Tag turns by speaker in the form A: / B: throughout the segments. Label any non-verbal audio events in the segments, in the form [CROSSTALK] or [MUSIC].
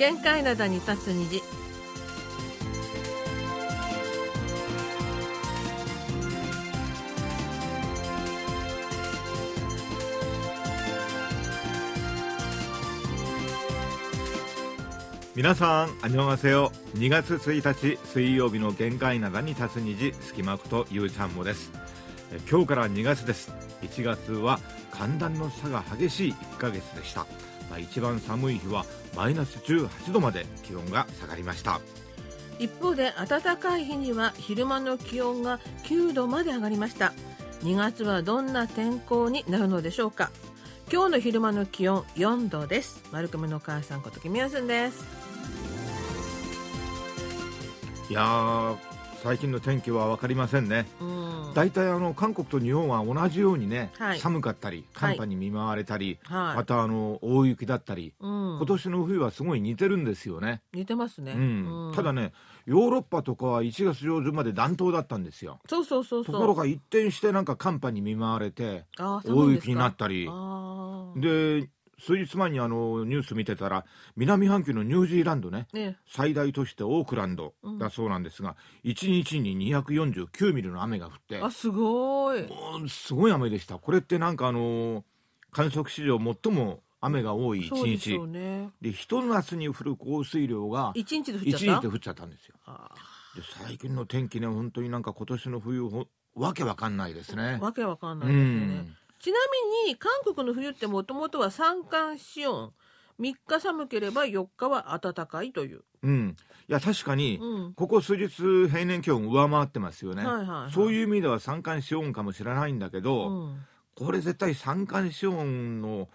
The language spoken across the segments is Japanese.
A: 限界灘に立つ虹
B: 皆さん、あにょがせよ。2月1日水曜日の限界灘に立つ虹、隙間ことゆうちゃんもです。今日から2月です。1月は寒暖の差が激しい1ヶ月でした。まあ、一番寒い日はマイナス18度まで気温が下がりました。
A: 一方で暖かい日には昼間の気温が9度まで上がりました。2月はどんな天候になるのでしょうか。今日の昼間の気温4度です。丸組のお母さんことキミヤスンです。
B: いやー、最近の天気は分かりませんね。
A: うん。
B: 大体あの韓国と日本は同じようにね、
A: はい。
B: 寒かったり寒波に見舞われたり、
A: はい。
B: またあの大雪だったり、
A: うん。
B: 今年の冬はすごい似てるんですよね。
A: 似てますね、
B: うん。
A: うん。
B: ただねヨーロッパとかは1月上旬まで暖冬だったんですよ。
A: そうそうそうそう。
B: ところが一転してなんか寒波に見舞われて大雪になったり。で数日前にあのニュース見てたら南半球のニュージーランドね
A: ね
B: 最大都市でオークランドだそうなんですが、1日に249ミリの雨が降って
A: あすごい。
B: もうすごい雨でした。これってなんかあの観測史上最も雨が多い
A: そうで
B: 1日
A: しょうね。
B: でひと夏に降る降水量が
A: 一日で降っ
B: 1
A: ちゃった？
B: 日で降っちゃったんですよ。
A: あ
B: で最近の天気ね本当になんか今年の冬ほわけわかんないですね。
A: ーわけわかんな
B: う
A: いですね、
B: ん
A: ちなみに韓国の冬ってもともとは三寒四温。3日寒ければ4日は暖かいという、
B: うん。いや確かに、
A: うん。
B: ここ数日平年気温上回ってますよね、
A: はいはいはい。
B: そういう意味では三寒四温かもしれないんだけど、
A: うん。
B: これ絶対三寒四温の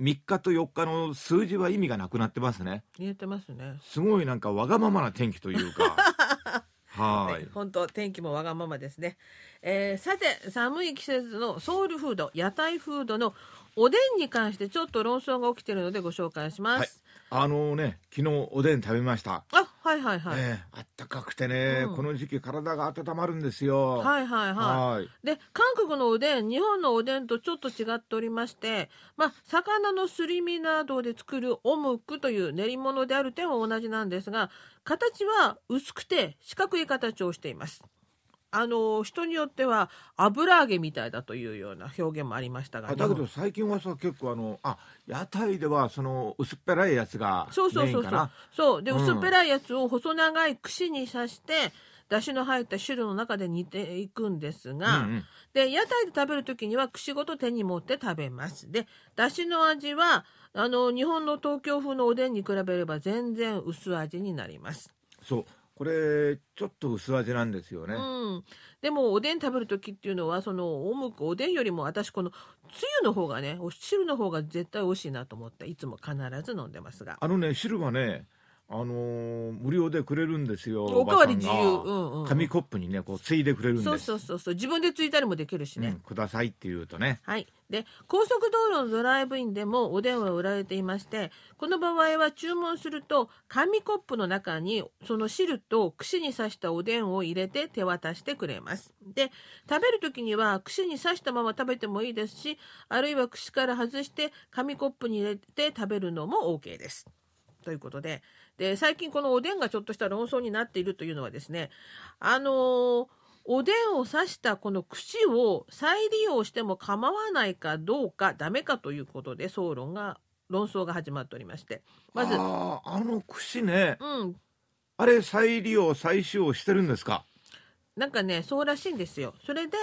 B: 3日と4日の数字は意味がなくなってますね。
A: 言えてますね。
B: すごいなんかわがままな天気というか [LAUGHS] はい。
A: 本当天気もわがままですね、えーさて寒い季節のソウルフード屋台フードのおでんに関してちょっと論争が起きているのでご紹介します、
B: はい。あのね昨日おでん食べました、
A: あはいはいはい、
B: ええあったかくてね、
A: うん。
B: この時期体が温まるんですよ。
A: はいはいはい。
B: はい。
A: で韓国のおでん日本のおでんとちょっと違っておりまして、まあ、魚のすり身などで作るオムクという練り物である点は同じなんですが形は薄くて四角い形をしています。あの人によっては油揚げみたいだというような表現もありましたが
B: あだけど最近はさ結構あのあ屋台ではその薄っぺらいやつが
A: そうそうそうそう。そう。で
B: うん。
A: 薄っぺらいやつを細長い串に刺して出汁の入った汁の中で煮ていくんですが、
B: うんうん。
A: で屋台で食べる時には串ごと手に持って食べます。で出汁の味はあの日本の東京風のおでんに比べれば全然薄味になります、
B: そうこれちょっと薄味なんですよね、
A: うん、でもおでん食べる時っていうのはそのおむくおでんよりも私このつゆの方がねお汁の方が絶対美味しいなと思っていつも必ず飲んでますが。
B: あのね汁はねあのー無料でくれるんですよ
A: おかわり自由。うんうん
B: 紙コップにねこうついでくれるんです。
A: そうそうそうそう。自分でついたりもできるしね、
B: うん、くださいって言うとね。
A: はい。で、高速道路のドライブインでもおでんは売られていまして、この場合は注文すると、紙コップの中にその汁と串に刺したおでんを入れて手渡してくれます。で、食べる時には串に刺したまま食べてもいいですし、あるいは串から外して紙コップに入れて食べるのも OK です。ということで、で、最近このおでんがちょっとした論争になっているというのはですね、あのーおでんを刺したこの串を再利用しても構わないかどうかダメかということで総論が論争が始まっておりまして。まず、
B: あーあの串ね。
A: うん、
B: あれ再利用再使用してるんですか？
A: なんかねそうらしいんですよ。それで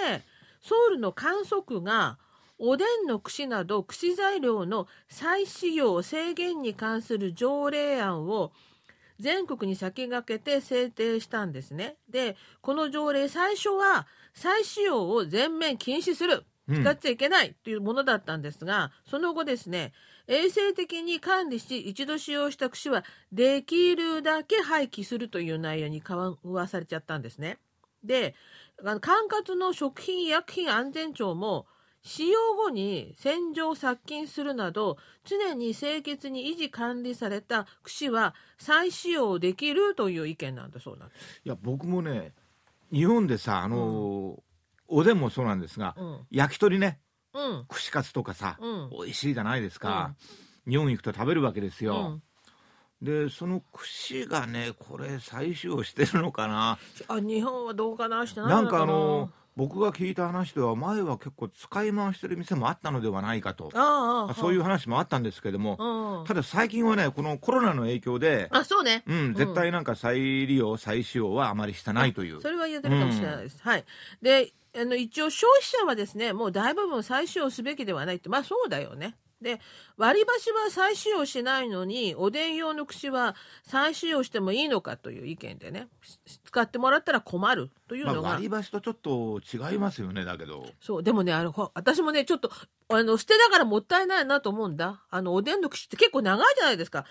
A: ソウルの観測がおでんの串など串材料の再使用制限に関する条例案を全国に先駆けて制定したんですね。でこの条例最初は再使用を全面禁止する
B: うん
A: 使っちゃいけないというものだったんですが、その後ですね衛生的に管理し一度使用した串はできるだけ廃棄するという内容に緩和されちゃったんですね。で管轄の食品医薬品安全庁も使用後に洗浄殺菌するなど常に清潔に維持管理された串は再使用できるという意見なんだそうなんです。
B: いや僕もね日本でさあのーおでんもそうなんですが、
A: うん。
B: 焼き鳥ね
A: うん。
B: 串カツとかさ、
A: うん。
B: 美味しいじゃないですか、日本行くと食べるわけですよ、でその櫛がねこれ再使用してるのかな。
A: あ日本はどうかなしてない
B: な。んかあの僕が聞いた話では前は結構使い回してる店もあったのではないかと
A: ああ
B: そういう話もあったんですけども
A: うん
B: ただ最近はねこのコロナの影響で
A: あそうね
B: うん、絶対なんか再利用再使用はあまりしてないという
A: それは言ってるかもしれないです。はい。で、あの一応消費者はですね、もう大部分再使用すべきではないって、まあそうだよね。で、割り箸は再使用しないのに、おでん用の串は再使用してもいいのかという意見でね、使ってもらったら困るという
B: まあ、
A: のが、
B: 割り箸とちょっと違いますよねだけど
A: そう、でもね、あの、ほ私もね、ちょっと、あの、捨てながらもったいないなと思うんだ。あの、おでんの串って結構長いじゃないですか。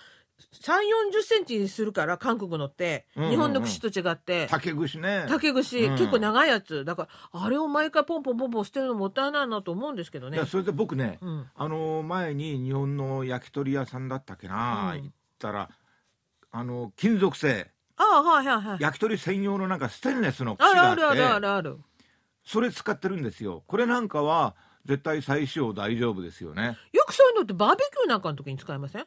A: 3、40センチにするから、韓国のって。
B: うんうんうん。
A: 日本の串と違って。
B: 竹串ね。
A: 竹串、
B: うん。
A: 結構長いやつ。だからあれを毎回ポンポンポンポン捨てるのもったいないなと思うんですけどね。
B: いやそれで僕ね、
A: うん。
B: あの前に日本の焼き鳥屋さんだったっけな、
A: うん。
B: 行ったらあの金属製。
A: ああはいはいはい。
B: 焼き鳥専用のなんかステンレスの串があって
A: あるあるあるある。
B: それ使ってるんですよ。これなんかは絶対再使用大丈夫ですよね。
A: よくそういうのってバーベキューなんかの時に使いません？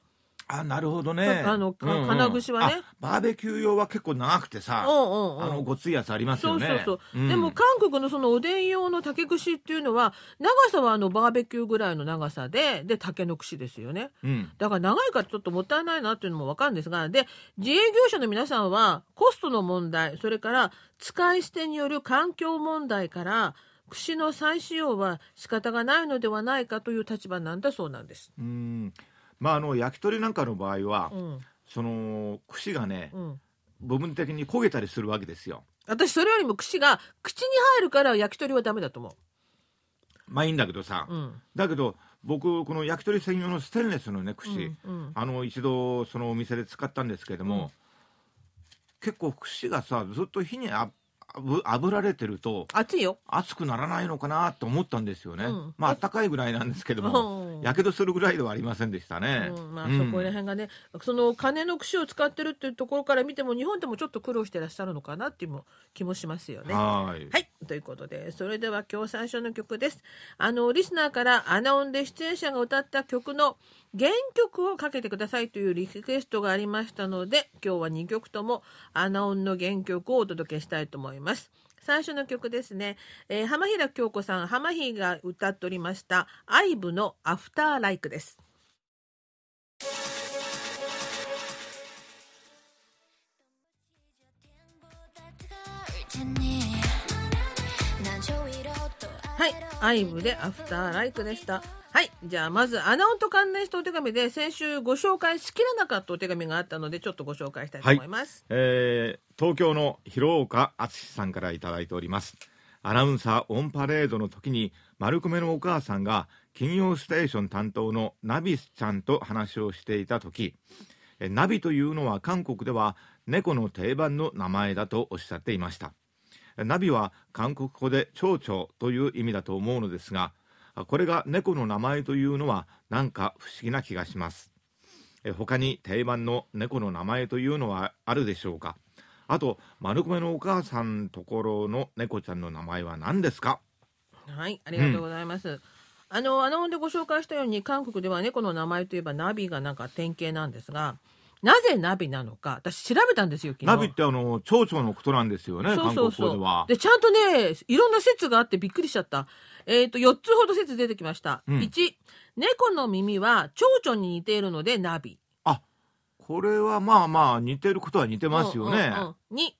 B: あなるほどね。
A: あのか金串はね。
B: あバーベキュー用は結構長くてさ、
A: うんうんうん。
B: あのごついやつあります
A: そう
B: よね
A: そう。そう、
B: ん。
A: でも韓国のそのおでん用の竹串っていうのは長さはあのバーベキューぐらいの長さでで竹の串ですよね。
B: うん。
A: だから長いからちょっともったいないなっていうのもわかるんですがで自営業者の皆さんはコストの問題それから使い捨てによる環境問題から串の再使用は仕方がないのではないかという立場なんだそうなんです。
B: うんまああの焼き鳥なんかの場合は、
A: うん。
B: その串がね、
A: うん、
B: 部分的に焦げたりするわけですよ。
A: 私それよりも串が口に入るから焼き鳥はダメだと思
B: まあいいんだけどさ、
A: う。うん。
B: だけど僕この焼き鳥専用のステンレスのね串、
A: うんうん。
B: あの一度そのお店で使ったんですけれども、結構串がさずっと火にあぶ炙られてると
A: 熱いよ。
B: 熱くならないのかなと思ったんですよね、
A: うん
B: まあ暖かいぐらいなんですけど
A: うん
B: もやけどするぐらいではありませんでしたね、
A: うんまあ、
B: うん
A: そこら辺がね、その金の串を使ってるっていうところから見ても日本でもちょっと苦労してらっしゃるのかなっていうも気もしますよね。
B: はい
A: はい。ということで、それでは今日最初の曲です。あの、リスナーからアナウンで出演者が歌った曲の原曲をかけてくださいというリクエストがありましたので、今日は2曲ともアナウンの原曲をお届けしたいと思います。最初の曲ですね。えー浜平京子さん、浜比が歌っておりました、アイブのアフターライクです。はい、アイブでアフターライクでした。はい、じゃあまずアナウンと関連したお手紙で先週ご紹介しきれなかったお手紙があったのでちょっとご紹介したいと思います。
B: えー東京の広岡敦さんからいただいております。アナウンサーオンパレードの時に丸米のお母さんが金曜ステーション担当のナビスちゃんと話をしていた時えナビというのは韓国では猫の定番の名前だとおっしゃっていました。ナビは韓国語で蝶々という意味だと思うのですがこれが猫の名前というのはなんか不思議な気がします。え他に定番の猫の名前というのはあるでしょうか？あと丸米のお母さんところの猫ちゃんの名前は何ですか？
A: はい、ありがとうございます。あの、アナウンでご紹介したように、韓国では猫の名前といえばナビがなんか典型なんですが、なぜナビなのか、私調べたんですよ、昨日。
B: ナビってあの蝶々のことなんですよね
A: そうそうそう
B: で
A: ちゃんとね、いろんな説があってびっくりしちゃった。えっ、と、4つほど説出てきました。
B: うん
A: 1、猫の耳は蝶々に似ているのでナビ。
B: あこれはまあまあ似てることは似てますよね、
A: うんうんうん2、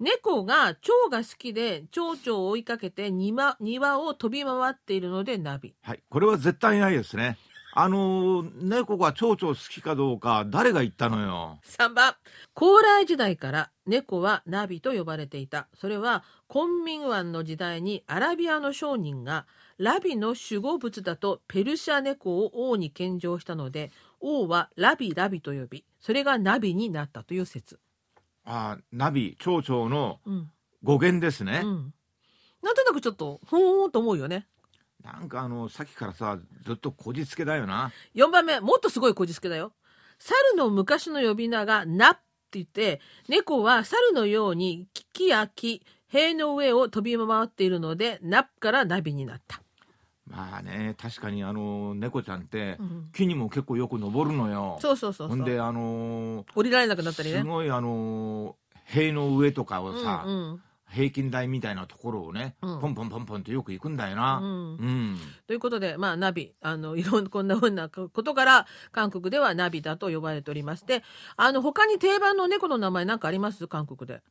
A: 猫が蝶が好きで蝶々を追いかけて庭庭を飛び回っているのでナビ。
B: はいこれは絶対ないですねあの猫が蝶々好きかどうか誰が言ったのよ。
A: 3番高麗時代から猫はナビと呼ばれていた。それは昆明湾の時代にアラビアの商人がラビの守護物だとペルシャ猫を王に献上したので王はラビラビと呼びそれがナビになったという説、
B: あナビ蝶々の
A: うん。
B: 語源ですね、
A: うん、なんとなくちょっとほーんと思うよね
B: なんかあのさっきからさずっとこじつけだよな。
A: 4番目もっとすごいこじつけだよ。猿の昔の呼び名がナって言って猫は猿のように木や木塀の上を飛び回っているのでナッからナビになった。
B: まあね確かにあの猫ちゃんって
A: うん。
B: 木にも結構よく登るのよ、
A: そうそうそうそう。
B: ほんであの
A: 降りられなくなったりね。
B: すごいあの塀の上とかをさ、
A: うんうん
B: 平均台みたいなところをね、
A: うん
B: ポンポンポンポンとよく行くんだよな。
A: う
B: うんん。
A: ということで、まあ、ナビ、あの、いろんな、こんなふうな [LAUGHS] ことから、韓国ではナビだと呼ばれておりまして、あの、他に定番の猫の名前なんかあります？韓国で。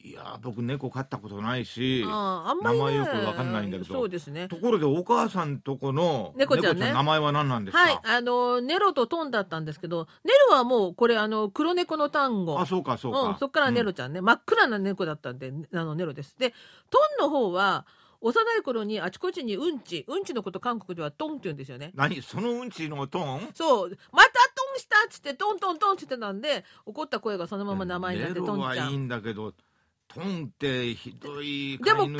B: いや僕猫飼ったことないし、
A: あんまり、ね、
B: 名前よくわかんないんだけど
A: そうですね。
B: ところでお母さんとこの
A: 猫ちゃんね
B: 名前は何なんですか？
A: はい、あの、ネロとトンだったんですけど、ネロはもう、これ、あの、黒猫の単語。
B: あそうかそうか。
A: うん、そっからネロちゃんね、真っ暗な猫だったんで、あのネロです。で、トンの方は、幼い頃にあちこちにうんち、うんちのこと韓国ではトンって言うんですよね。
B: 何そのうんちのトーン？
A: そう、またトンしたっつって、トントントンって言ってたんで、怒った声がそのまま名前になって、トンちゃ
B: はいい
A: ん。
B: んだけどトンってひどい
A: でも。でも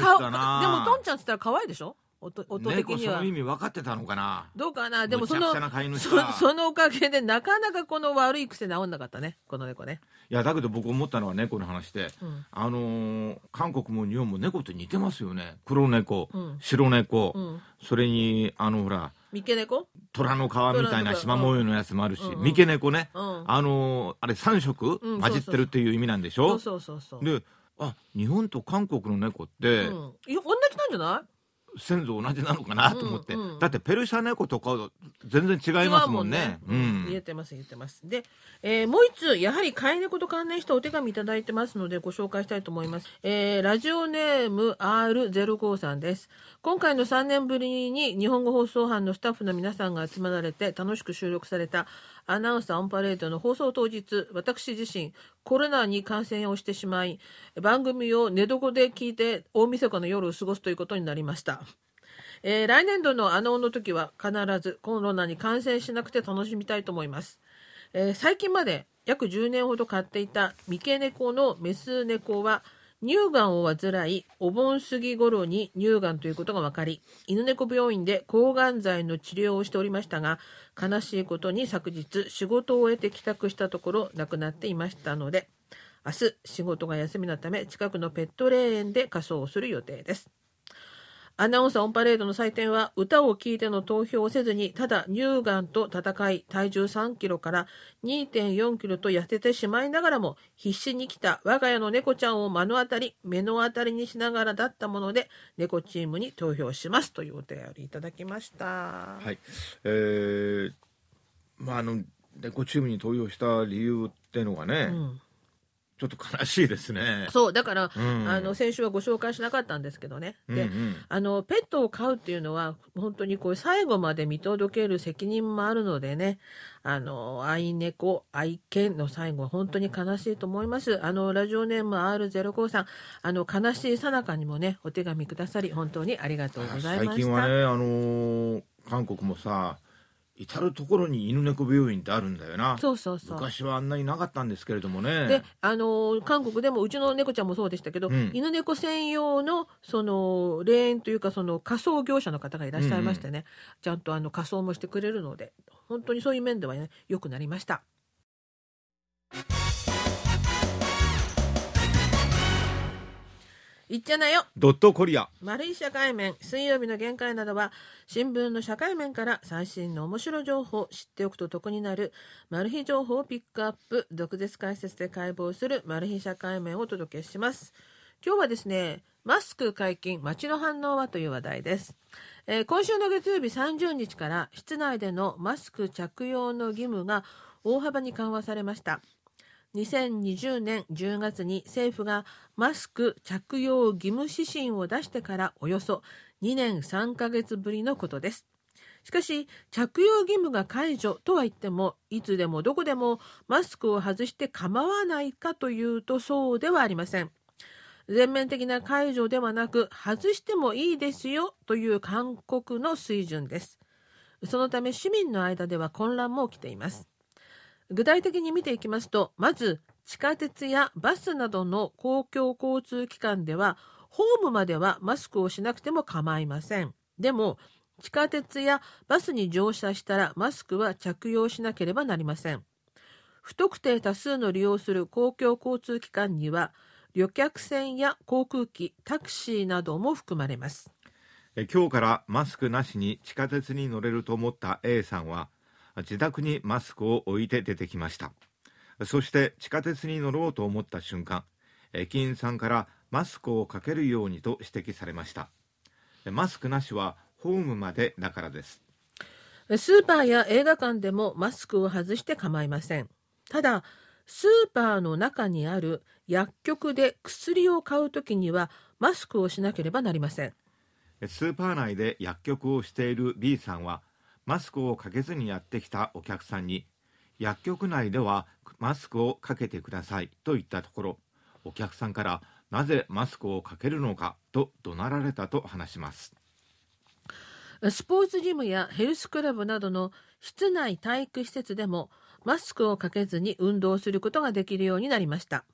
A: トンちゃんっつったら可愛いでしょ？音音的には。
B: 猫その意。味分かってたのかな？
A: どうかなでもそのそのおかげでなかなかこの悪い癖治んなかったねこの猫ね、
B: いやだけど僕思ったのは猫の話で、
A: うん。
B: あのー韓国も日本も猫って似てますよね。黒猫、
A: うん。
B: 白猫、
A: うん、
B: それにあのほら
A: 三毛猫？
B: 虎の皮みたいな縞模様のやつもあるし、三毛猫ね、
A: うん。
B: あのーあれ3色
A: うん
B: 混じってるっていう意味なんでしょ、
A: そうそうそうそう、
B: であ日本と韓国の猫って、
A: うん、いや同じなんじゃない？
B: 先祖同じなのかな？と思って、
A: うん。うん
B: だってペルシャ猫とか全然違いますもんね。
A: 違うもんね。言えてます言ってます。で、えーもう一つやはり飼い猫と関連したお手紙いただいてますのでご紹介したいと思います、えーラジオネーム R05 さんです。今回の3年ぶりに日本語放送班のスタッフの皆さんが集まられて楽しく収録されたアナウンサーオンパレードの放送当日私自身コロナに感染をしてしまい番組を寝床で聞いて大晦日の夜を過ごすということになりました。えー来年度のあのの時は必ずコロナに感染しなくて楽しみたいと思います、えー最近まで約10年ほど飼っていた三毛猫のメス猫は乳がんを患いお盆過ぎ頃に乳がんということが分かり犬猫病院で抗がん剤の治療をしておりましたが悲しいことに昨日仕事を終えて帰宅したところ亡くなっていましたので明日仕事が休みのため近くのペット霊園で仮装をする予定です。アナウンサーオンパレードの祭典は歌を聴いての投票をせずにただ乳がんと戦い体重3キロから2.4キロと痩せてしまいながらも必死に来た我が家の猫ちゃんを目の当たり目の当たりにしながらだったもので猫チームに投票しますというお便りいただきました。
B: はいえー、まああの猫チームに投票した理由っていうのがね、
A: うん
B: ちょっと悲しいですね。
A: そうだから、
B: うん。
A: あの先週はご紹介しなかったんですけどね。で、
B: うんうん。
A: あのペットを飼うっていうのは本当にこう最後まで見届ける責任もあるのでね。あの愛猫愛犬の最後は本当に悲しいと思います。あのラジオネーム R05 さん。あの悲しいさなかにもねお手紙くださり本当にありがとうございました。
B: 最近はね、あのー韓国もさ至る所に犬猫病院ってあるんだよな。
A: そうそうそう。
B: 昔はあんなになかったんですけれどもね。
A: であの韓国でもうちの猫ちゃんもそうでしたけど、
B: うん。
A: 犬猫専用のその霊園というかその仮装業者の方がいらっしゃいましてね、ちゃんとあの仮装もしてくれるので本当にそういう面ではね良くなりました。いっちゃなよ。
B: ドットコリア。
A: 丸い社会面。水曜日の限界などは新聞の社会面から最新の面白情報知っておくと得になるマル秘情報をピックアップ毒舌解説で解剖するマル秘社会面をお届けします。今日はですねマスク解禁街の反応はという話題です、えー今週の月曜日30日から室内でのマスク着用の義務が大幅に緩和されました2020年10月に政府がマスク着用義務指針を出してからおよそ2年3ヶ月ぶりのことです。しかし着用義務が解除とは言ってもいつでもどこでもマスクを外して構わないかというとそうではありません。全面的な解除ではなく外してもいいですよという勧告の水準です。そのため市民の間では混乱も起きています。具体的に見ていきますとまず地下鉄やバスなどの公共交通機関ではホームまではマスクをしなくても構いません。でも地下鉄やバスに乗車したらマスクは着用しなければなりません。不特定多数の利用する公共交通機関には旅客船や航空機タクシーなども含まれます。
B: 今日からマスクなしに地下鉄に乗れると思った A さんは自宅にマスクを置いて出てきました。そして地下鉄に乗ろうと思った瞬間駅員さんからマスクをかけるようにと指摘されました。マスクなしはホームまでだからです。
A: スーパーや映画館でもマスクを外して構いません。ただスーパーの中にある薬局で薬を買うときにはマスクをしなければなりません。
B: スーパー内で薬局をしている B さんはマスクをかけずにやってきたお客さんに薬局内ではマスクをかけてくださいと言ったところお客さんからなぜマスクをかけるのかと怒鳴られたと話します。
A: スポーツジムやヘルスクラブなどの室内体育施設でもマスクをかけずに運動することができるようになりました。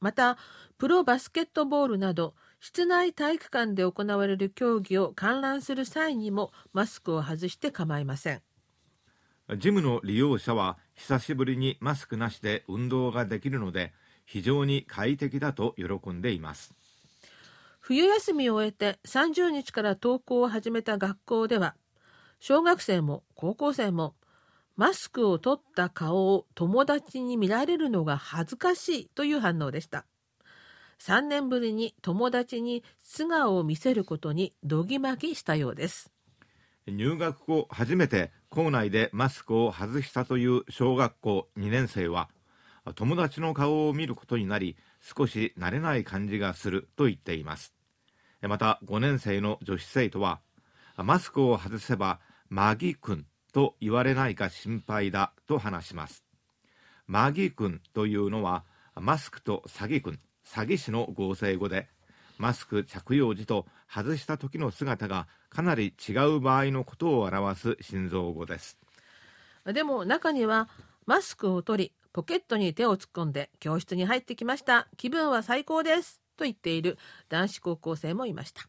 A: またプロバスケットボールなど室内体育館で行われる競技を観覧する際にもマスクを外して構いません
B: ジムの利用者は久しぶりにマスクなしで運動ができるので非常に快適だと喜んでいます
A: 冬休みを終えて30日から登校を始めた学校では小学生も高校生もマスクを取った顔を友達に見られるのが恥ずかしいという反応でした。3年ぶりに友達に素顔を見せることにどぎまぎしたようです。
B: 入学後初めて校内でマスクを外したという小学校2年生は友達の顔を見ることになり少し慣れない感じがすると言っています。また5年生の女子生徒はマスクを外せばマギ君と言われないか心配だと話します。マギ君というのはマスクと詐欺君。詐欺師の合成語でマスク着用時と外した時の姿がかなり違う場合のことを表す心臓語です。
A: でも中にはマスクを取りポケットに手を突っ込んで教室に入ってきました。気分は最高です。と言っている男子高校生もいました。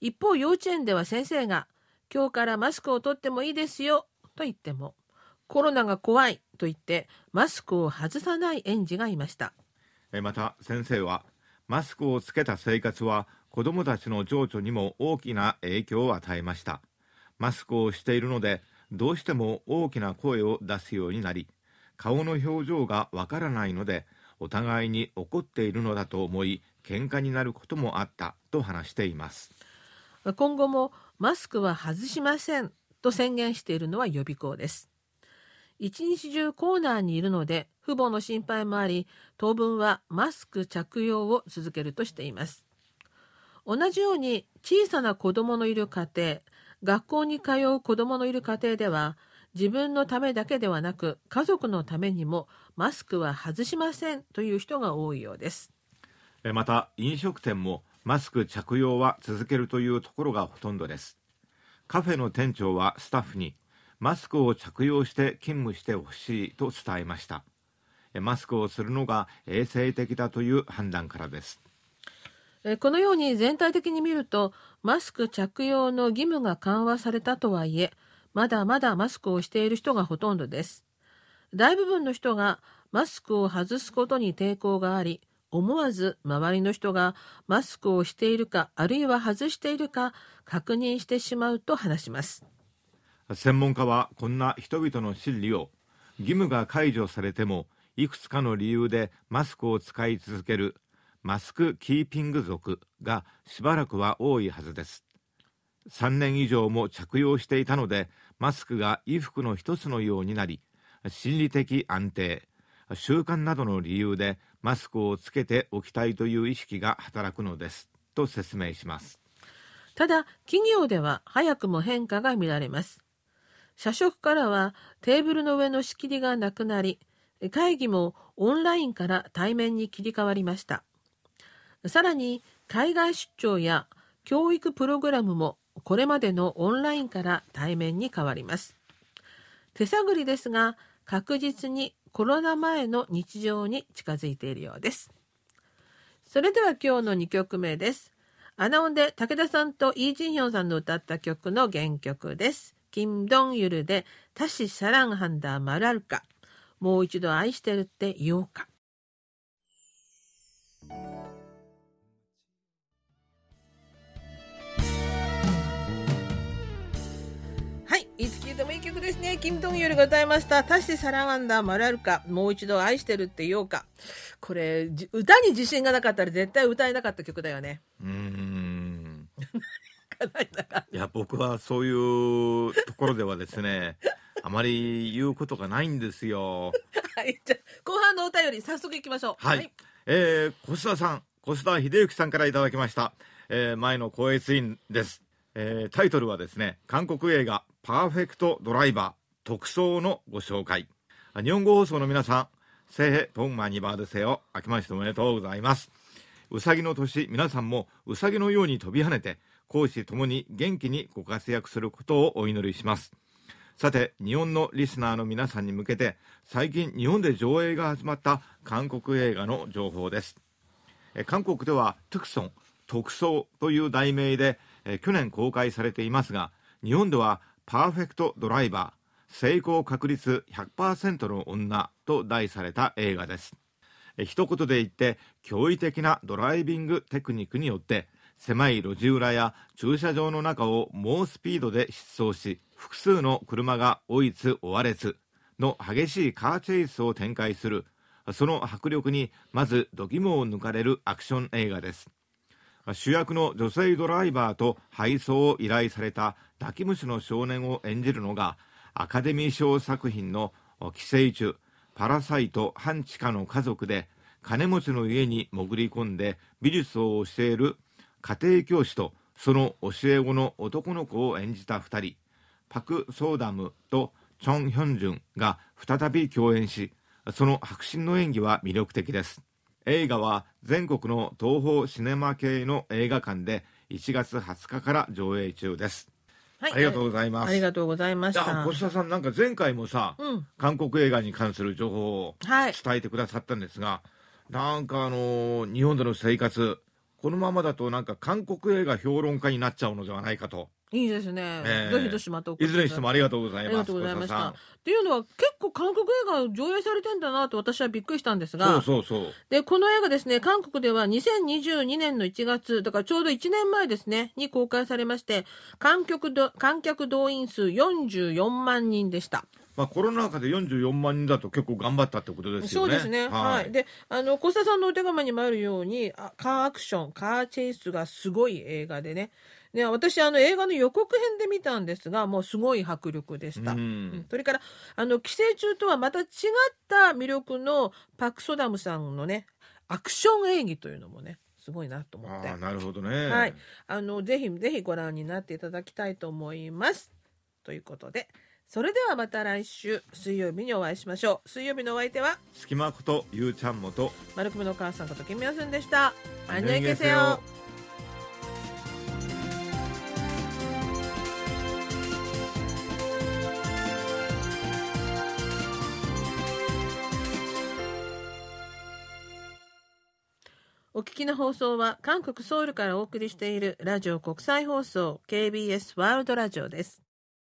A: 一方幼稚園では先生が今日からマスクを取ってもいいですよと言ってもコロナが怖いと言ってマスクを外さない園児がいました。
B: また先生はマスクをつけた生活は子どもたちの情緒にも大きな影響を与えましたマスクをしているのでどうしても大きな声を出すようになり顔の表情がわからないのでお互いに怒っているのだと思い喧嘩になることもあったと話しています
A: 今後もマスクは外しませんと宣言しているのは予備校です。一日中コーナーにいるので父母の心配もあり当分はマスク着用を続けるとしています。同じように小さな子供のいる家庭学校に通う子供のいる家庭では自分のためだけではなく家族のためにもマスクは外しませんという人が多いようです
B: また飲食店もマスク着用は続けるというところがほとんどですカフェの店長はスタッフにマスクを着用して勤務してほしいと伝えました。マスクをするのが衛生的だという判断からです。
A: このように全体的に見るとマスク着用の義務が緩和されたとはいえまだまだマスクをしている人がほとんどです。大部分の人がマスクを外すことに抵抗があり思わず周りの人がマスクをしているかあるいは外しているか確認してしまうと話します。
B: 専門家はこんな人々の心理を義務が解除されてもいくつかの理由でマスクを使い続けるマスクキーピング族がしばらくは多いはずです。3年以上も着用していたのでマスクが衣服の一つのようになり心理的安定習慣などの理由でマスクをつけておきたいという意識が働くのですと説明します。
A: ただ企業では早くも変化が見られます。社食からはテーブルの上の仕切りがなくなり会議もオンラインから対面に切り替わりましたさらに海外出張や教育プログラムもこれまでのオンラインから対面に変わります手探りですが確実にコロナ前の日常に近づいているようです。それでは今日の2曲目です。アナウンで武田さんとイー・ジンヒョンさんの歌った曲の原曲です。 김동유르で다시사랑한다말할 까? もう一度愛してるって言おうか。はい、いつ聴いてもいい曲ですね。キム・ドンユル歌いました。足してサラワンダー、マラルカ、もう一度愛してるって言おうか。これ、歌に自信がなかったら絶対歌えなかった曲だよね。
B: うん。
A: ないんだから。
B: いや、僕はそういうところではですね、[LAUGHS] あまり言うことがないんですよ。
A: はい、じゃあ後半のお便り早速いきましょう。
B: はい。えー、小須田さん、小須田秀幸さんからいただきました。えー、前の公越委員です。えー、タイトルはですね、韓国映画パーフェクトドライバー特装のご紹介。日本語放送の皆さん、せへポンマニバーでせよ。明けましておめでとうございます。うさぎの年、皆さんもうさぎのように飛び跳ねて、講師ともに元気にご活躍することをお祈りします。さて日本のリスナーの皆さんに向けて最近日本で上映が始まった韓国映画の情報です。え韓国ではトゥクソン特捜という題名でえ去年公開されていますが日本ではパーフェクトドライバー成功確率100%の女と題された映画です。え一言で言って驚異的なドライビングテクニックによって狭い路地裏や駐車場の中を猛スピードで疾走し複数の車が追いつ追われつの激しいカーチェイスを展開する。その迫力にまず度肝を抜かれるアクション映画です。主役の女性ドライバーと配送を依頼された抱き虫の少年を演じるのがアカデミー賞作品の「寄生虫パラサイト半地下の家族」で金持ちの家に潜り込んで美術を教える家庭教師とその教え子の男の子を演じた2人パク・ソーダムとチョン・ヒョンジュンが再び共演しその迫真の演技は魅力的です映画は全国の東宝シネマ系の映画館で1月20日から上映中です、
A: はい
B: ありがとうございます
A: ありがとうございました。
B: いや小下さんなんか前回もさ、
A: うん。
B: 韓国映画に関する情報を
A: はい。
B: 伝えてくださったんですが、なんかあの日本での生活このままだとなんか韓国映画評論家になっちゃうのではないかと
A: いいですね。
B: ええ
A: どしどしまた送
B: いずれにしてもありがとうございます
A: ありがとうございました。っていうのは結構韓国映画上映されてんだなと私はびっくりしたんですが。
B: そうそうそう
A: で、この映画ですね、韓国では2022年の1月、だからちょうど1年前ですね、に公開されまして、観客ど観客動員数44万人でした。
B: まあコロナ禍で44万人だと結構頑張ったってことですよね
A: そうですね。はい。で、あの、小田さんのお手紙にもあるように、あカーアクション、カーチェイスがすごい映画でね。で、私、あの、映画の予告編で見たんですが、もうすごい迫力でした。
B: うん
A: うんそれから、あの、寄生虫とはまた違った魅力のパク・ソダムさんのね、アクション演技というのもね、すごいなと思って。
B: ああなるほどね
A: はい。あの、ぜひぜひご覧になっていただきたいと思います。ということで、それではまた来週水曜日にお会いしましょう。水曜日のお相手は
B: 隙間ことゆうちゃんもと
A: マルクムの母さんことキみヤすんでした。アニ
B: ュ
A: い
B: けせよ。
A: お聞きの放送は韓国ソウルからお送りしているラジオ国際放送 KBS ワールドラジオです。